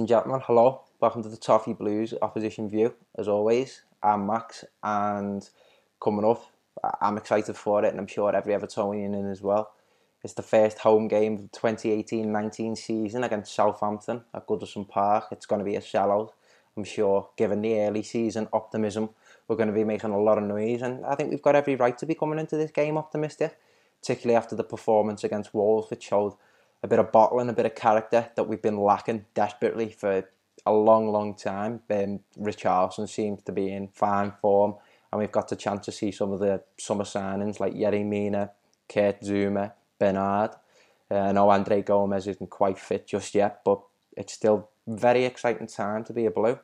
and gentlemen, hello. Welcome to the Toffee Blues Opposition View. As always, I'm Max, and coming up, I'm excited for it, and I'm sure every Evertonian is as well. It's the first home game of the 2018-19 season against Southampton at Goodison Park. It's going to be a sellout, I'm sure. Given the early season optimism, we're going to be making a lot of noise, and I think we've got every right to be coming into this game optimistic, particularly after the performance against Wolves, which showed a bit of bottle and a bit of character that we've been lacking desperately for a long, long time. Um, Richarlison seems to be in fine form, and we've got the chance to see some of the summer signings like Yerry Mina, Kurt Zouma, Bernard. Uh, I know Andre Gomes isn't quite fit just yet, but it's still very exciting time to be a Blue.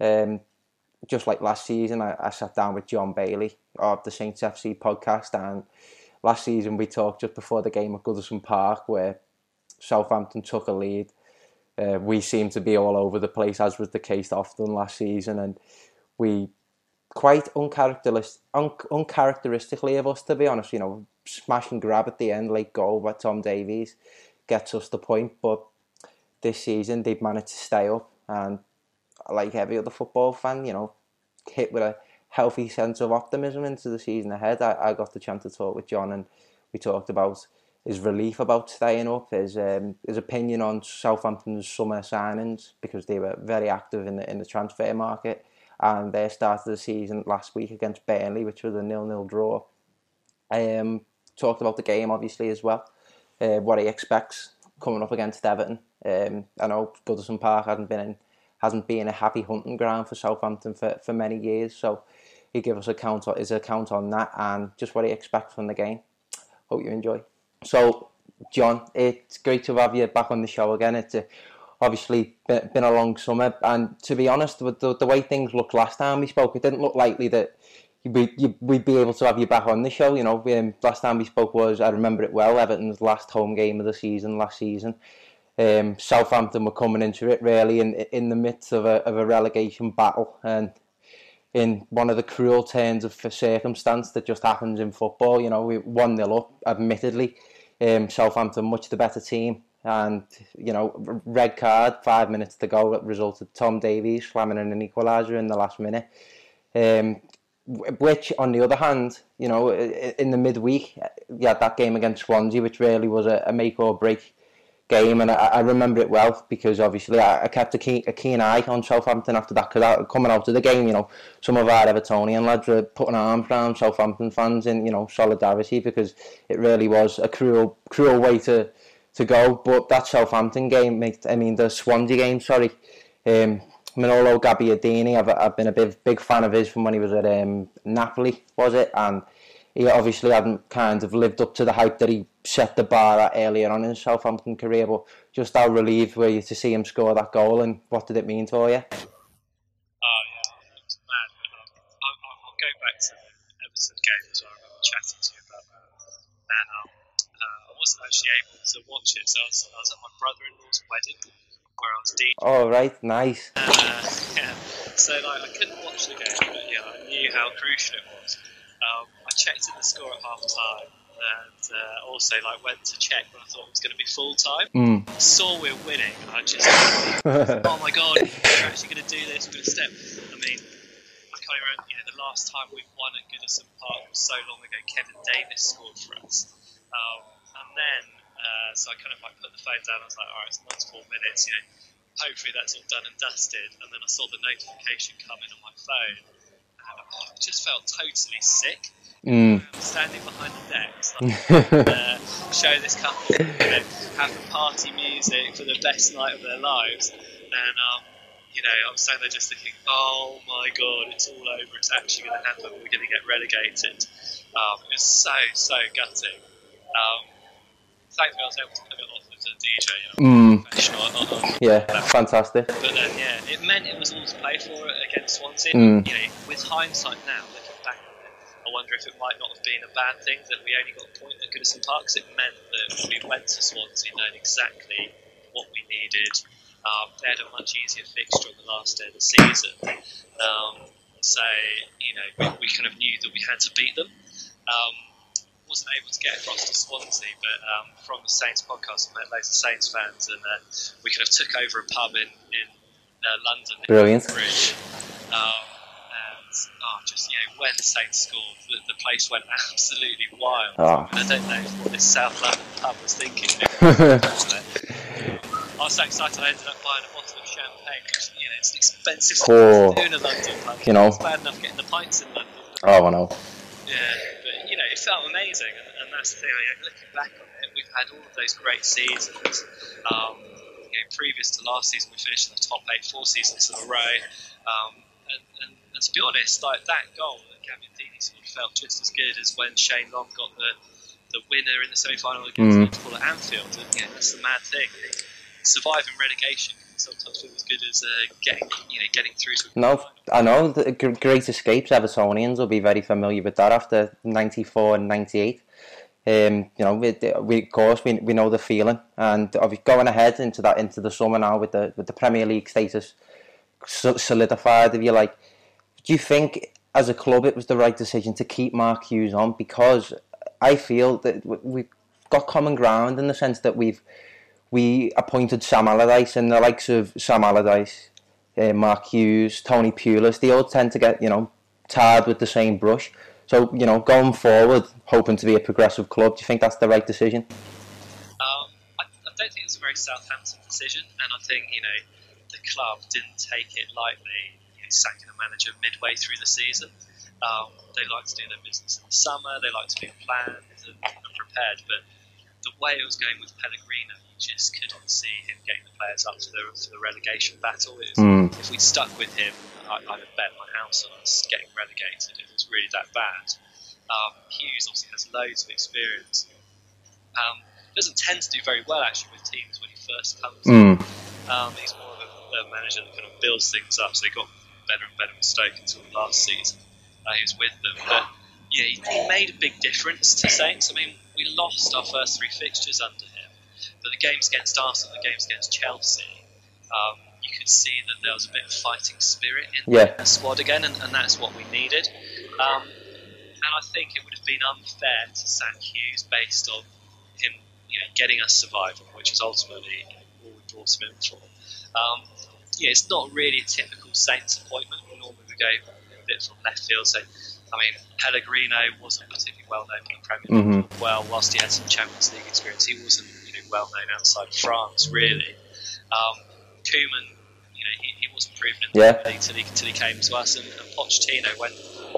Um, just like last season, I, I sat down with John Bailey of the Saints FC podcast, and last season we talked just before the game at Goodison Park where Southampton took a lead. Uh, we seemed to be all over the place, as was the case often last season, and we quite uncharacteristic, un- uncharacteristically of us, to be honest. You know, smash and grab at the end, late goal by Tom Davies gets us the point. But this season, they've managed to stay up, and like every other football fan, you know, hit with a healthy sense of optimism into the season ahead. I, I got the chance to talk with John, and we talked about his relief about staying up, his um, his opinion on Southampton's summer signings because they were very active in the in the transfer market, and they started the season last week against Burnley, which was a nil-nil draw. Um, talked about the game obviously as well, uh, what he expects coming up against Everton. Um, I know Goodison Park hasn't been in, hasn't been a happy hunting ground for Southampton for, for many years, so he gave us a count on, his account on that and just what he expects from the game. Hope you enjoy. So, John, it's great to have you back on the show again. It's uh, obviously been, a long summer, and to be honest, with the, the way things looked last time we spoke, it didn't look likely that we, we'd be able to have you back on the show. You know, um, last time we spoke was, I remember it well, Everton's last home game of the season last season. Um, Southampton were coming into it really in in the midst of a of a relegation battle, and in one of the cruel turns of circumstance that just happens in football. You know, we one 0 up, admittedly. Um, Southampton much the better team, and you know, red card five minutes to go that resulted Tom Davies slamming in an equaliser in the last minute. Um, which, on the other hand, you know, in the midweek, you had that game against Swansea, which really was a, a make or break game, and I, I remember it well because obviously I, I kept a keen, a keen eye on Southampton after that. Because coming out of the game, you know, some of our Evertonian lads were putting arms around Southampton fans in you know solidarity because it really was a cruel, cruel way to to go. But that Southampton game, made, I mean the Swansea game, sorry. Um, Manolo Gabbiadini, I've, I've been a big, big fan of his from when he was at um, Napoli, was it? And he obviously hadn't kind of lived up to the hype that he set the bar at earlier on in his Southampton career. But just how relieved were you to see him score that goal, and what did it mean for you? Oh yeah, it's mad. Um, I'll, I'll, I'll go back to the Everton game as well. I remember chatting to you about that. And um, uh, I wasn't actually able to watch it, so I was, I was at my brother-in-law's wedding where I was DJing. Oh right, nice. Uh, yeah. So like, I couldn't watch the game, but yeah, I knew how crucial it was. Um, checked in the score at half time, and uh, also like went to check when I thought it was going to be full time. Mm. Saw we're winning, and I just oh my god, we're actually going to do this. We're going to step. I mean, I can't remember. You know, the last time we won at Goodison Park was so long ago. Kevin Davies scored for us, um, and then uh, so I kind of like put the phone down. I was like, all right, it's 94 minutes. You know, hopefully that's all done and dusted. And then I saw the notification come in on my phone, just felt totally sick. Mm. Standing behind the decks, like, uh, show this couple, you know, having party music for the best night of their lives, and um, you know, I was standing there just thinking, oh my god, it's all over. It's actually going to happen. We're going to get relegated. Um, it was so so gutting. Um, thankfully, I was able to put it off as a DJ. You know, Mm. professional, not on Yeah, fantastic. but then, yeah, it meant it was all to play for against Swansea. Mm. You know, with hindsight now, looking back on it, I wonder if it might not have been a bad thing that we only got a point at Goodison Park 'cause it meant that we went to Swansea knowing exactly what we needed, Um, they had a much easier fixture on the last day of the season. Um, so, you know, we, we, kind of knew that we had to beat them. Um, wasn't able to get across to Swansea, but um, from the Saints podcast, I met loads of Saints fans, and uh, we kind of took over a pub in, in uh, London. Brilliant. Bridge. Um, and oh, just you know, when the Saints scored, the, the place went absolutely wild. Oh. And I don't know what this South London pub was thinking. I was so excited I ended up buying a bottle of champagne, which you know, it's an expensive Oh. stuff to do in a London pub. You know. It's bad enough getting the pints in London. oh, I know. Yeah, but you know, it felt amazing, and, and that's the thing. I mean, looking back on it, we've had all of those great seasons. Um, you know, previous to last season, we finished in the top eight four seasons in a row. Um, and, and, and to be honest, like that goal that Gabbiadini sort of felt just as good as when Shane Long got the the winner in the semi-final against Mm. Liverpool at Anfield. And, you know, that's the mad thing. Surviving relegation sometimes feel as good as uh, getting, you know, getting through to No. I know. The Great Escapes Evertonians will be very familiar with that after '94 and '98. Um, you know, we, we of course we, we know the feeling, and going ahead into that into the summer now with the with the Premier League status solidified, if you like. Do you think, as a club, it was the right decision to keep Mark Hughes on? Because I feel that we've got common ground in the sense that we've we appointed Sam Allardyce and the likes of Sam Allardyce, uh, Mark Hughes, Tony Pulis. They all tend to get you know tarred with the same brush. So you know, going forward, hoping to be a progressive club, do you think that's the right decision? Um, I, I don't think it's a very Southampton decision, and I think you know the club didn't take it lightly, you know, sacking a manager midway through the season. Um, they like to do their business in the summer. They like to be planned and, and prepared, but the way it was going with Pellegrino, just couldn't see him getting the players up to the, to the relegation battle. It was, Mm. If we'd stuck with him, I, I'd have bet my house on us getting relegated. It was really that bad. Um, Hughes obviously has loads of experience. Um, doesn't tend to do very well actually with teams when he first comes. Mm. Um, he's more of a, a manager that kind of builds things up. So they got better and better with Stoke until last season. Uh, he was with them, but yeah, he, he made a big difference to Saints. I mean, we lost our first three fixtures under him, but the games against Arsenal, the games against Chelsea, um, you could see that there was a bit of fighting spirit in Yeah. the squad again, and, and that's what we needed. Um, and I think it would have been unfair to sack Hughes based on him, you know, getting us survival, which is ultimately all we brought him in for. Um, yeah, it's not really a typical Saints appointment. Normally we go a bit from left field. So, I mean, Pellegrino wasn't particularly well known in the Premier League. Mhm. Well, whilst he had some Champions League experience, he wasn't know well known outside of France really. Um, Koeman, you know, he, he wasn't proven in the Yeah. League till he, till he came to us, and, and Pochettino when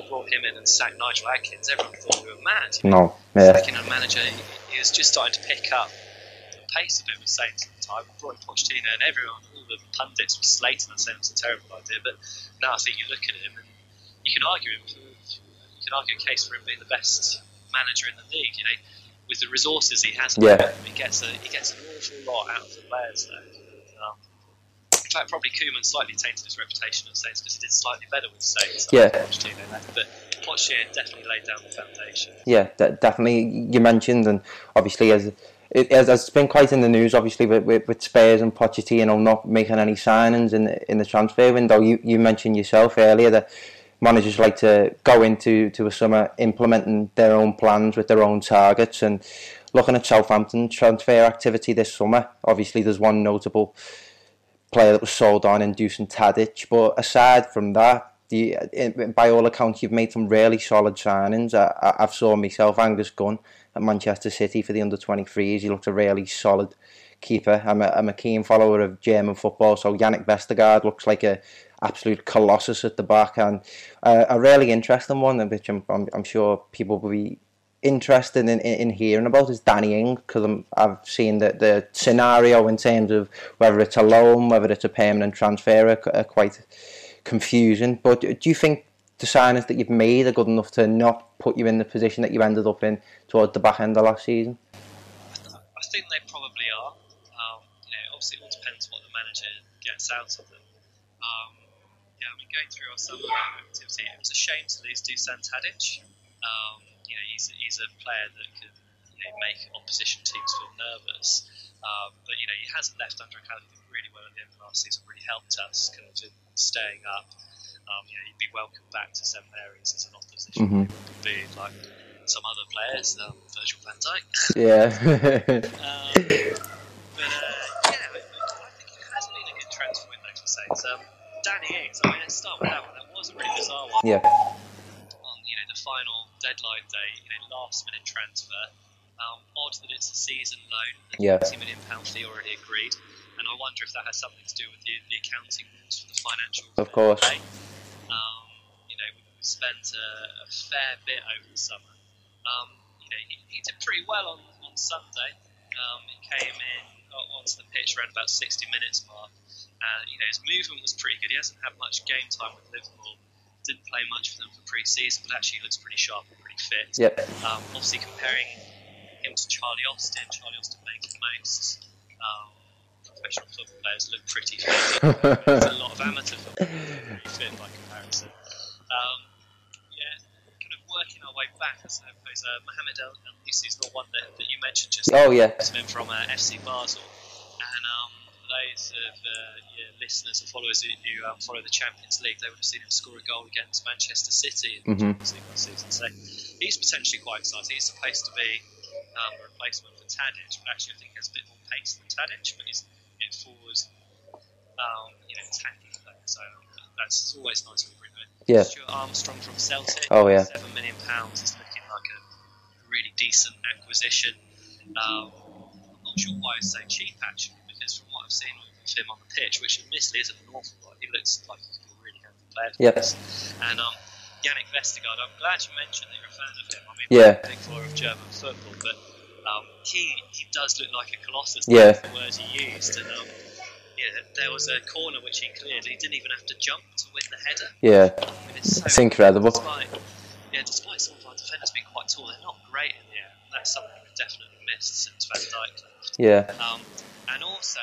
brought him in and sacked Nigel Adkins, everyone thought we were mad. No, yeah, Sacking a manager, he, he was just starting to pick up the pace a bit with Saints at the time. Brought in Pochettino, and everyone, all the pundits were slating us saying it was a terrible idea. But now I think you look at him and you can argue him you can argue a case for him being the best manager in the league. You know, with the resources he has, Yeah. he gets a, he gets an awful lot out of the players there. Um, in fact, probably Koeman slightly tainted his reputation at Saints because he did slightly better with Saints. Yeah. after Pochettino left, but Pochettino definitely laid down the foundation. yeah, de- definitely. You mentioned, and obviously, as it as it's been quite in the news, obviously, with, with, with Spurs and Pochettino not making any signings in the, in the transfer window. You you mentioned yourself earlier that managers like to go into to a summer implementing their own plans with their own targets and looking at Southampton transfer activity this summer. Obviously, there's one notable player that was sold on in Dusan Tadic. But aside from that, the, by all accounts, you've made some really solid signings. I, I- I've saw myself Angus Gunn at Manchester City for the under 23s. He looked a really solid keeper. I'm a, I'm a keen follower of German football, so Jannik Vestergaard looks like a absolute colossus at the back and uh, a really interesting one, which I'm, I'm, I'm sure people will be interested in, in, in hearing about is Danny Ing because I've seen that the scenario in terms of whether it's a loan, whether it's a permanent transfer, are, are quite confusing. But do you think the signings that you've made are good enough to not put you in the position that you ended up in towards the back end of last season? I think they probably are. Um, you know, obviously, it all the manager gets out of them. Um, yeah, I mean, going through our summer activity, it was a shame to lose Dusan Tadic. Um, you know, he's, he's a player that can you know, make opposition teams feel nervous. Um, but you know, he hasn't left under a really well at the end of last season really helped us kind of staying up. Um, you know, he'd be welcome back to St Mary's as an opposition. Mhm. Would be like some other players, um, Virgil van Dijk. Yeah. Um, but uh, yeah, I I think it has been a good transfer window for Saints. Um, Danny Ings, I mean, let's start with that one. That was a really bizarre one. yeah. On you know the final deadline day, you know, last minute transfer. Um, odd that it's a season loan. The Yeah. 20 million pound fee already agreed, and I wonder if that has something to do with the, the accounting rules for the financial. Of course. Um, you know, we spent a, a fair bit over the summer. Um, you know, he, he did pretty well on, on Sunday. Um, he came in onto the pitch around about 60 minutes mark. Uh, you know, his movement was pretty good. He hasn't had much game time with Liverpool. Didn't play much for them for pre-season, but actually looks pretty sharp and pretty fit. Yep. Um, obviously, comparing him to Charlie Austin, Charlie Austin makes most um, professional football players look pretty fit. There's a lot of amateur football players pretty fit by comparison. Um, yeah, kind of working our way back, I suppose. Uh, Mohamed El Nisi is not one that, that you mentioned just Oh, yeah. From uh, FC Basel, for those of uh, your listeners and followers who, who um, follow the Champions League, they would have seen him score a goal against Manchester City in the Mhm. Champions League season. So he's potentially quite exciting. He's supposed to be um, a replacement for Tadic, but actually I think he has a bit more pace than Tadic, but he's you know, forward, um, you know, attacking player. So that's always nice for Bruno. Yeah. Stuart Armstrong from Celtic. Oh, yeah. Seven million pounds is looking like a really decent acquisition. Um, I'm not sure why I say cheap actually, because from what I've seen with him on the pitch, which admittedly isn't an awful lot, he looks like he could be a really handy player. Yep. us. And um, Jannik Vestergaard, I'm glad you mentioned that you're a fan of him. I mean, Yeah. Big follower of German football, but um, he he does look like a colossus. Yeah. That's the word he used. And um, yeah, there was a corner which he cleared. He didn't even have to jump to win the header. Yeah. I mean, it's, so It's incredible. Despite, yeah, despite some of our defenders being quite tall, they're not great in the air. That's something we've definitely missed since Van Dijk. Yeah. Um, and also,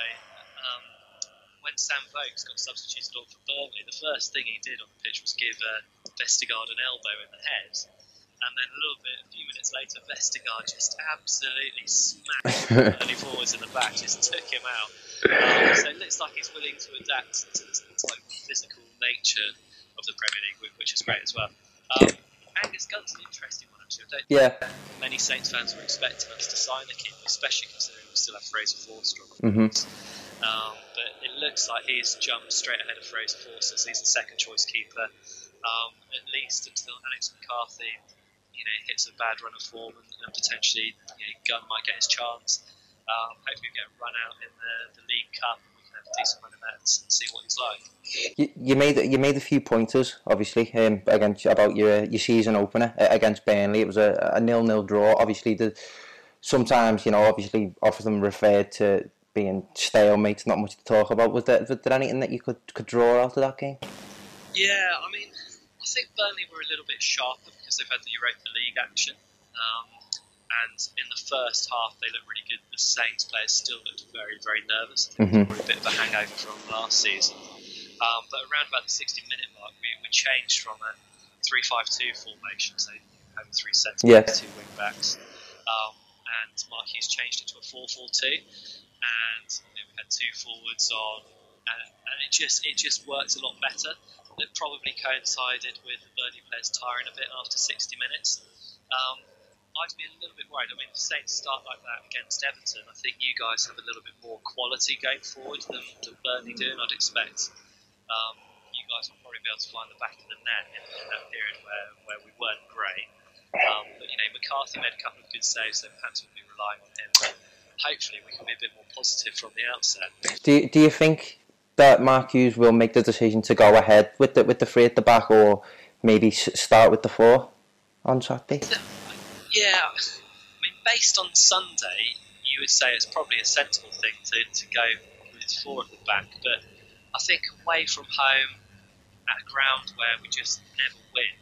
when Sam Vokes got substituted on for Burnley, the first thing he did on the pitch was give uh, Vestergaard an elbow in the head. And then a little bit, a few minutes later, Vestergaard just absolutely smashed Burnley forwards in the back, just took him out. Um, so it looks like he's willing to adapt to the type of physical nature of the Premier League, which is great as well. Um, Angus Gunn's an interesting one, actually. I don't Yeah. think many Saints fans were expecting us to sign a keeper, especially considering we still have Fraser Forster on the Mhm. Um, looks like he's jumped straight ahead of Fraser Forster. he's the second choice keeper, um, at least until Alex McCarthy, you know, hits a bad run of form and, and potentially you know, Gunn might get his chance. Um, hopefully, we get a run out in the, the League Cup and we can have a decent run of that and see what he's like. You, you made you made a few pointers, obviously, um, against about your your season opener uh, against Burnley. It was a, a nil nil draw. Obviously, the sometimes you know, obviously, often referred to being stalemates, not much to talk about. Was there, was there anything that you could could draw out of that game? Yeah, I mean, I think Burnley were a little bit sharper because they've had the Europa League action. Um, and in the first half, they looked really good. The Saints players still looked very, very nervous. Mhm. it was probably a bit of a hangover from last season. Um, but around about the 60 minute mark, we, we changed from a 3 5 2 formation, so having three centre Yeah. backs, two wing backs. Um, and Mark Hughes changed it to a 4 4 2. And you know, we had two forwards on, and, and it just it just worked a lot better. It probably coincided with the Burnley players tiring a bit after 60 minutes. Um, I'd be a little bit worried. I mean, Saints start like that against Everton, I think you guys have a little bit more quality going forward than, than Burnley do, and I'd expect um, you guys will probably be able to find the back of the net in, in that period where, where we weren't great. Um, but, you know, McCarthy made a couple of good saves, so perhaps we'll be relying on him. But hopefully we can be a bit more positive from the outset. Do you, do you think that Mark Hughes will make the decision to go ahead with the with the three at the back, or maybe start with the four on Saturday? Yeah, I mean, based on Sunday, you would say it's probably a sensible thing to, to go with four at the back. But I think away from home, at a ground where we just never win,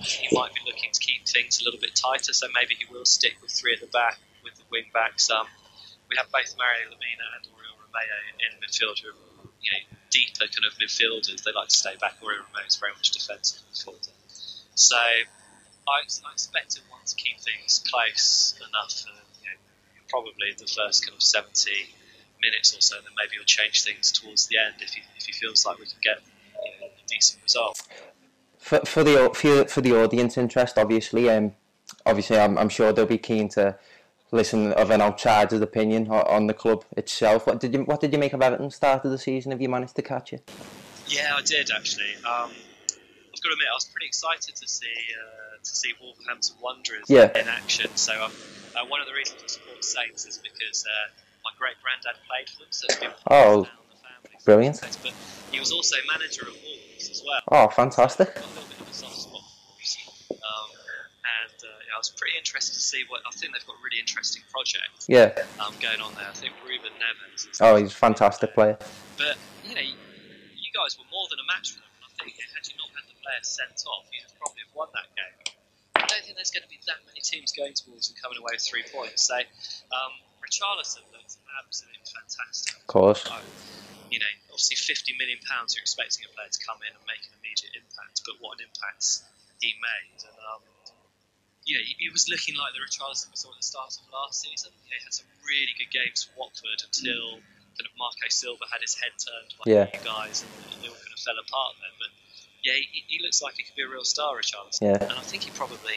he might be looking to keep things a little bit tighter. So maybe he will stick with three at the back with the wing backs. Um, we have both Mario Lemina and Oriol Romeo in midfield who are you know, deeper kind of midfielders. They like to stay back. Oriol Romeo is very much defensive midfielder. So I, I expect him want to keep things close enough for you know, probably the first kind of 70 minutes or so, then maybe he'll change things towards the end if he, if he feels like we can get you know, a decent result. For, for the for, for the audience interest, obviously, um, obviously, I'm, I'm sure they'll be keen to listen of an outsider's opinion on, on the club itself. What did you What did you make of Everton's start of the season? Have you managed to catch it? Yeah, I did actually. Um, I've got to admit, I was pretty excited to see uh, to see Wolverhampton Wanderers Yeah. in action. So um, uh, one of the reasons I support Saints is because uh, my great granddad played for them, so it's been Oh, the family. brilliant. But he was also manager of Wolves as well. Oh, fantastic! A little bit of a soft spot for. Um, and uh, yeah, I was pretty interested to see what I think they've got a really interesting project Yeah. um, going on there. I think Ruben Neves. Is Oh, he's a fantastic player. but you know, you, guys were more than a match for them. And I think had you not had the player sent off, you'd have probably have won that game. I don't think there's going to be that many teams going towards and coming away with three points. So, um, Richarlison looks absolutely fantastic. Of course. You know, obviously, 50 million pounds. You're expecting a player to come in and make an immediate impact, but what an impact he made! And um, you know, it was looking like the Richarlison we saw at the start of last season. You know, he had some really good games for Watford until kind of Marco Silva had his head turned by Yeah. you guys and it all kind of fell apart then. But yeah, he, he looks like he could be a real star, Richarlison. Yeah. And I think he probably,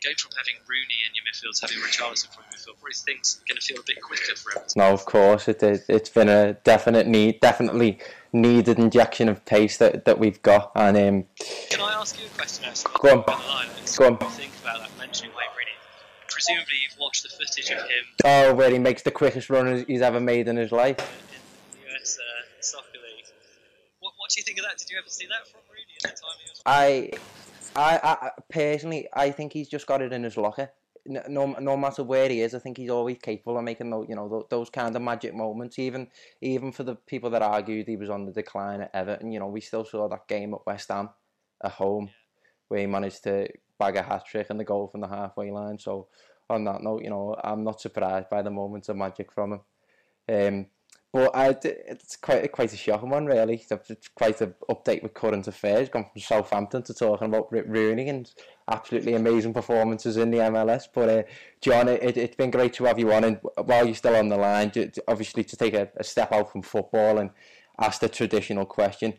going from having Rooney in midfield having Richarlison from midfield, probably things going to feel a bit quicker for him. No, of course it is. It's been a definite need, definitely needed injection of pace that, that we've got. And um, Can I ask you a question, actually? Go on. Line, Go on. Think about that mentioning Wayne Rooney. Presumably, you've watched the footage of him oh, where he makes the quickest run he's ever made in his life. in the US uh, Soccer League. What, what do you think of that? Did you ever see that from Rooney at the time he was? I, I, I personally, I think he's just got it in his locker. No, no matter where he is, I think he's always capable of making those, you know, tho- those kind of magic moments. Even, even for the people that argued he was on the decline at Everton, you know, we still saw that game at West Ham, at home, where he managed to bag a hat trick and the goal from the halfway line. So, on that note, you know, I'm not surprised by the moments of magic from him. Um, but I, it's quite quite a shocking one, really. It's quite an update with current affairs. Gone from Southampton to talking about Rick Rooney and absolutely amazing performances in the MLS. But uh, John, it, it's been great to have you on. And while you're still on the line, ju- obviously to take a, a step out from football and ask the traditional question: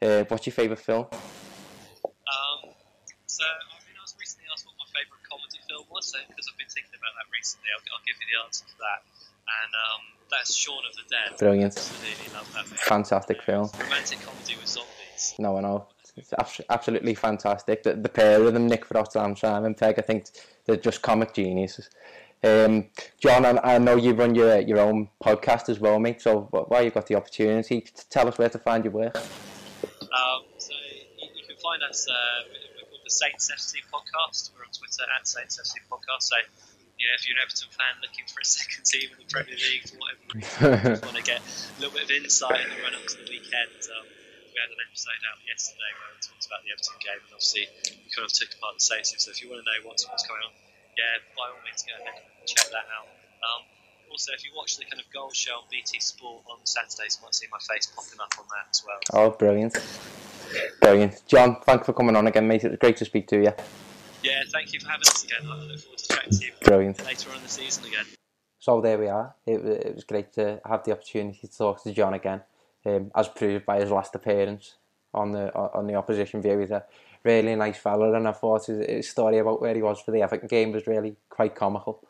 uh, What's your favourite film? Um, so, I mean, I was recently asked what my favourite comedy film was, so because I've been thinking about that recently, I'll, I'll give you the answer to that. And um, that's Shaun of the Dead. Brilliant. Absolutely love that film. Fantastic film. Romantic comedy with zombies. No, I know. It's absolutely fantastic. The, the pair of them, Nick Frost and Simon Pegg, I think they're just comic geniuses. Um, John, I, I know you run your your own podcast as well, mate. So wh- while you've got the opportunity, t- tell us where to find your work. Um, so you, you can find us. Uh, we're called the Saints FC Podcast. We're on Twitter at Saints FC Podcast. So you know, if you're an Everton fan looking for a second team in the Premier League for whatever reason, just want to get a little bit of insight in the run up to the weekend. Um, we had an episode out yesterday where we talked about the Everton game, and obviously we kind of took apart the Saints. So if you want to know what's what's going on, yeah, by all means go ahead and check that out. Um, also, if you watch the kind of goal show on BT Sport on Saturdays, you might see my face popping up on that as well. Oh, brilliant, brilliant. John, thanks for coming on again, mate. It was great to speak to you. Yeah, thank you for having us again. I look forward to chatting to you Brilliant. later on in the season again. So there we are. It, it was great to have the opportunity to talk to John again, um, as proved by his last appearance on the on the opposition view. He's a really nice fella, and I thought his, his story about where he was for the Everton game was really quite comical.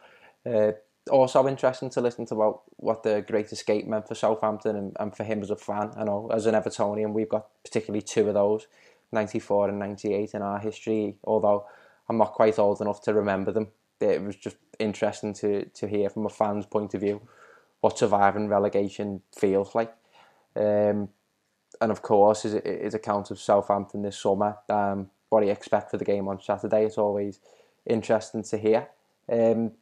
Uh, also interesting to listen to about what the Great Escape meant for Southampton and, and for him as a fan. I know as an Evertonian, we've got particularly two of those, 94 and 98 in our history, although I'm not quite old enough to remember them. It was just interesting to, to hear from a fan's point of view what surviving relegation feels like. Um, and of course, his, his account of Southampton this summer, um, what do you expect for the game on Saturday? It's always interesting to hear. Um,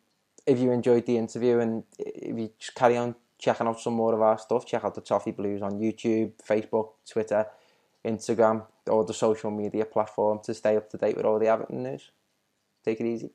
if you enjoyed the interview and if you just carry on checking out some more of our stuff, check out the Toffee Blues on YouTube, Facebook, Twitter, Instagram, or the social media platform to stay up to date with all the Everton news. Take it easy.